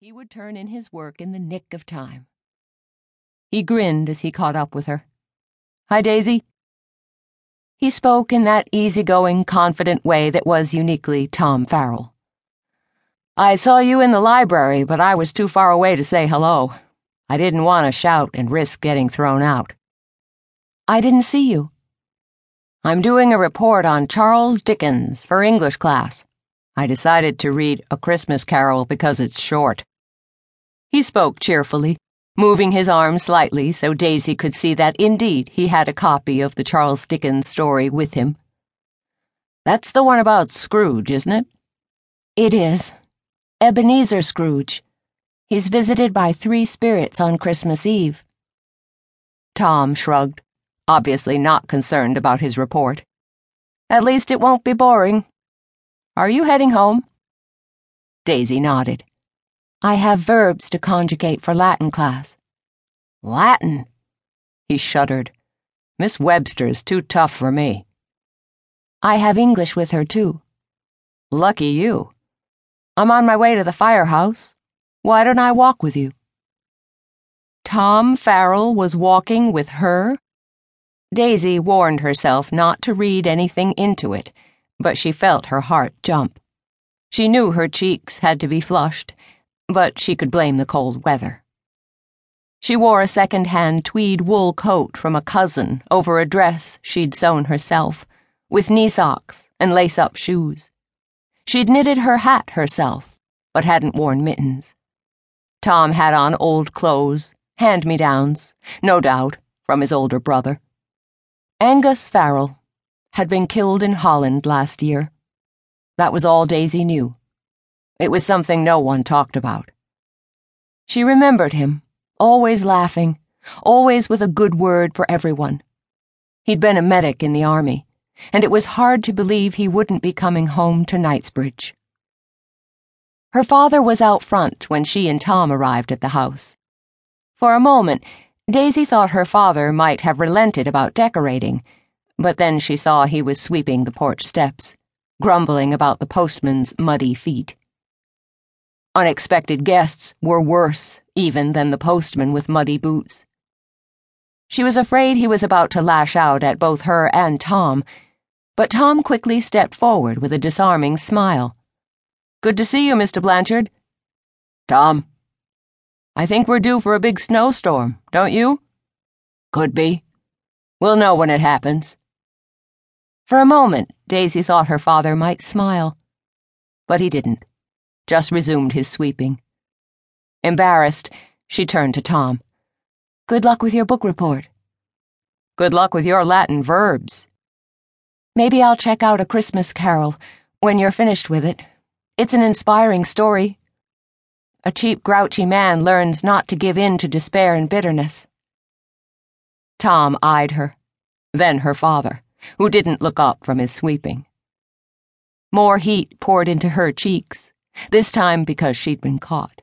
He would turn in his work in the nick of time. He grinned as he caught up with her. Hi, Daisy. He spoke in that easygoing, confident way that was uniquely Tom Farrell. I saw you in the library, but I was too far away to say hello. I didn't want to shout and risk getting thrown out. I didn't see you. I'm doing a report on Charles Dickens for English class. I decided to read A Christmas Carol because it's short. He spoke cheerfully, moving his arm slightly so Daisy could see that indeed he had a copy of the Charles Dickens story with him. That's the one about Scrooge, isn't it? It is. Ebenezer Scrooge. He's visited by three spirits on Christmas Eve. Tom shrugged, obviously not concerned about his report. At least it won't be boring. Are you heading home? Daisy nodded. I have verbs to conjugate for Latin class. Latin? He shuddered. Miss Webster's too tough for me. I have English with her, too. Lucky you. I'm on my way to the firehouse. Why don't I walk with you? Tom Farrell was walking with her? Daisy warned herself not to read anything into it, but she felt her heart jump. She knew her cheeks had to be flushed but she could blame the cold weather. She wore a second-hand tweed wool coat from a cousin over a dress she'd sewn herself, with knee socks and lace-up shoes. She'd knitted her hat herself, but hadn't worn mittens. Tom had on old clothes, hand-me-downs, no doubt, from his older brother. Angus Farrell had been killed in Holland last year. That was all Daisy knew. It was something no one talked about. She remembered him, always laughing, always with a good word for everyone. He'd been a medic in the army, and it was hard to believe he wouldn't be coming home to Knights Bridge. Her father was out front when she and Tom arrived at the house. For a moment, Daisy thought her father might have relented about decorating, but then she saw he was sweeping the porch steps, grumbling about the postman's muddy feet. Unexpected guests were worse, even, than the postman with muddy boots. She was afraid he was about to lash out at both her and Tom, but Tom quickly stepped forward with a disarming smile. Good to see you, Mr. Blanchard. Tom. I think we're due for a big snowstorm, don't you? Could be. We'll know when it happens. For a moment, Daisy thought her father might smile, but he didn't just resumed his sweeping. Embarrassed, she turned to Tom. Good luck with your book report. Good luck with your Latin verbs. Maybe I'll check out A Christmas Carol when you're finished with it. It's an inspiring story. A cheap, grouchy man learns not to give in to despair and bitterness. Tom eyed her, then her father, who didn't look up from his sweeping. More heat poured into her cheeks this time because she'd been caught.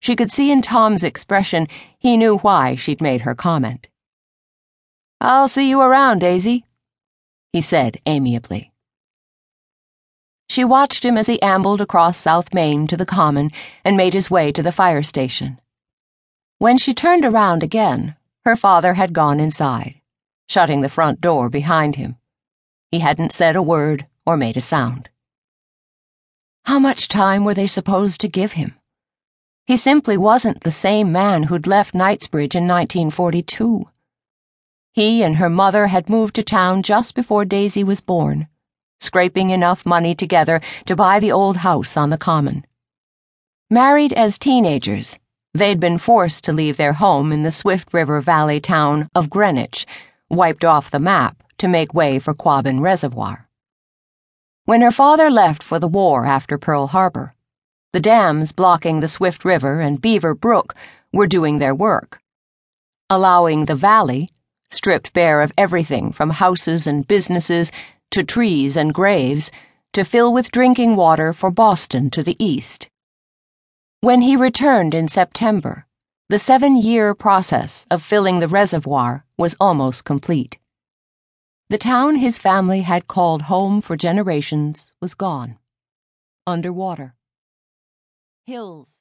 She could see in Tom's expression he knew why she'd made her comment. I'll see you around, Daisy, he said amiably. She watched him as he ambled across South Main to the Common and made his way to the fire station. When she turned around again, her father had gone inside, shutting the front door behind him. He hadn't said a word or made a sound. How much time were they supposed to give him? He simply wasn't the same man who'd left Knights Bridge in 1942. He and her mother had moved to town just before Daisy was born, scraping enough money together to buy the old house on the common. Married as teenagers, they'd been forced to leave their home in the Swift River Valley town of Greenwich, wiped off the map to make way for Quabbin Reservoir. When her father left for the war after Pearl Harbor, the dams blocking the Swift River and Beaver Brook were doing their work, allowing the valley, stripped bare of everything from houses and businesses to trees and graves, to fill with drinking water for Boston to the east. When he returned in September, the seven year process of filling the reservoir was almost complete. The town his family had called home for generations was gone. Underwater. Hills